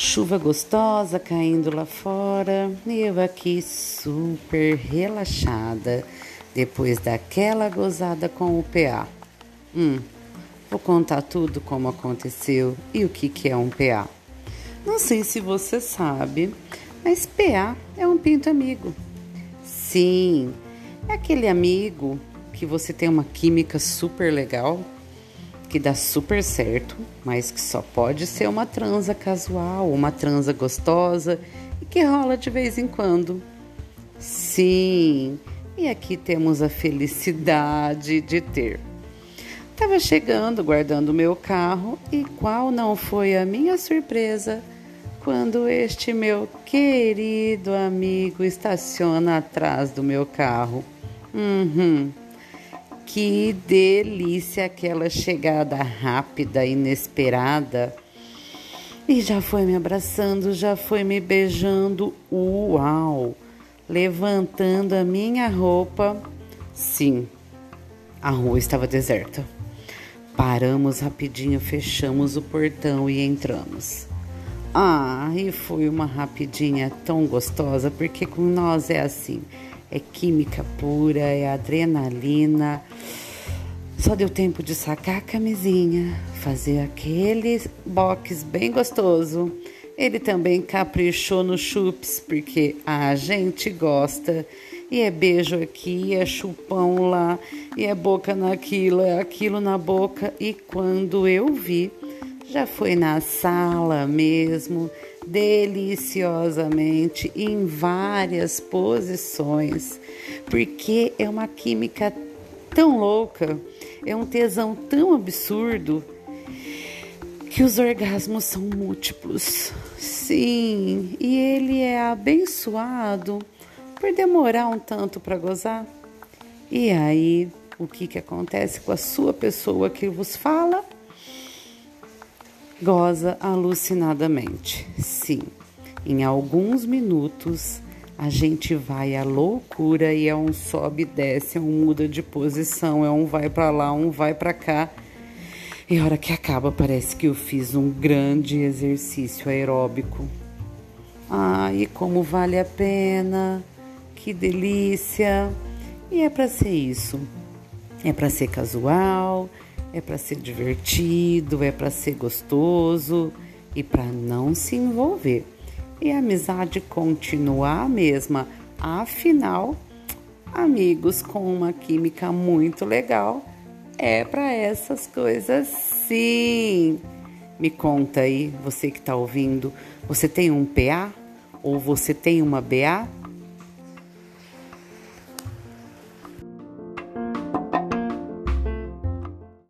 Chuva gostosa caindo lá fora, eu aqui super relaxada depois daquela gozada com o PA. Hum, vou contar tudo como aconteceu e o que, que é um PA. Não sei se você sabe, mas PA é um pinto amigo. Sim, é aquele amigo que você tem uma química super legal que dá super certo, mas que só pode ser uma transa casual, uma transa gostosa e que rola de vez em quando. Sim, e aqui temos a felicidade de ter. Estava chegando, guardando meu carro, e qual não foi a minha surpresa quando este meu querido amigo estaciona atrás do meu carro? Uhum. Que delícia aquela chegada rápida, inesperada. E já foi me abraçando, já foi me beijando. Uau! Levantando a minha roupa. Sim, a rua estava deserta. Paramos rapidinho, fechamos o portão e entramos. Ah, e foi uma rapidinha tão gostosa, porque com nós é assim é química pura, é adrenalina. Só deu tempo de sacar a camisinha, fazer aquele box bem gostoso. Ele também caprichou no chups, porque a gente gosta. E é beijo aqui, é chupão lá, e é boca naquilo, é aquilo na boca. E quando eu vi, já foi na sala mesmo, deliciosamente, em várias posições, porque é uma química tão louca, é um tesão tão absurdo que os orgasmos são múltiplos. Sim, e ele é abençoado por demorar um tanto para gozar. E aí, o que, que acontece com a sua pessoa que vos fala? Goza alucinadamente. Sim, em alguns minutos a gente vai à loucura e é um sobe e desce, é um muda de posição, é um vai para lá, um vai para cá. E a hora que acaba, parece que eu fiz um grande exercício aeróbico. Ai, como vale a pena! Que delícia! E é para ser isso. É para ser casual, é para ser divertido, é para ser gostoso e para não se envolver. E a amizade continuar a mesma. Afinal, amigos com uma química muito legal é para essas coisas sim. Me conta aí, você que está ouvindo, você tem um PA ou você tem uma BA?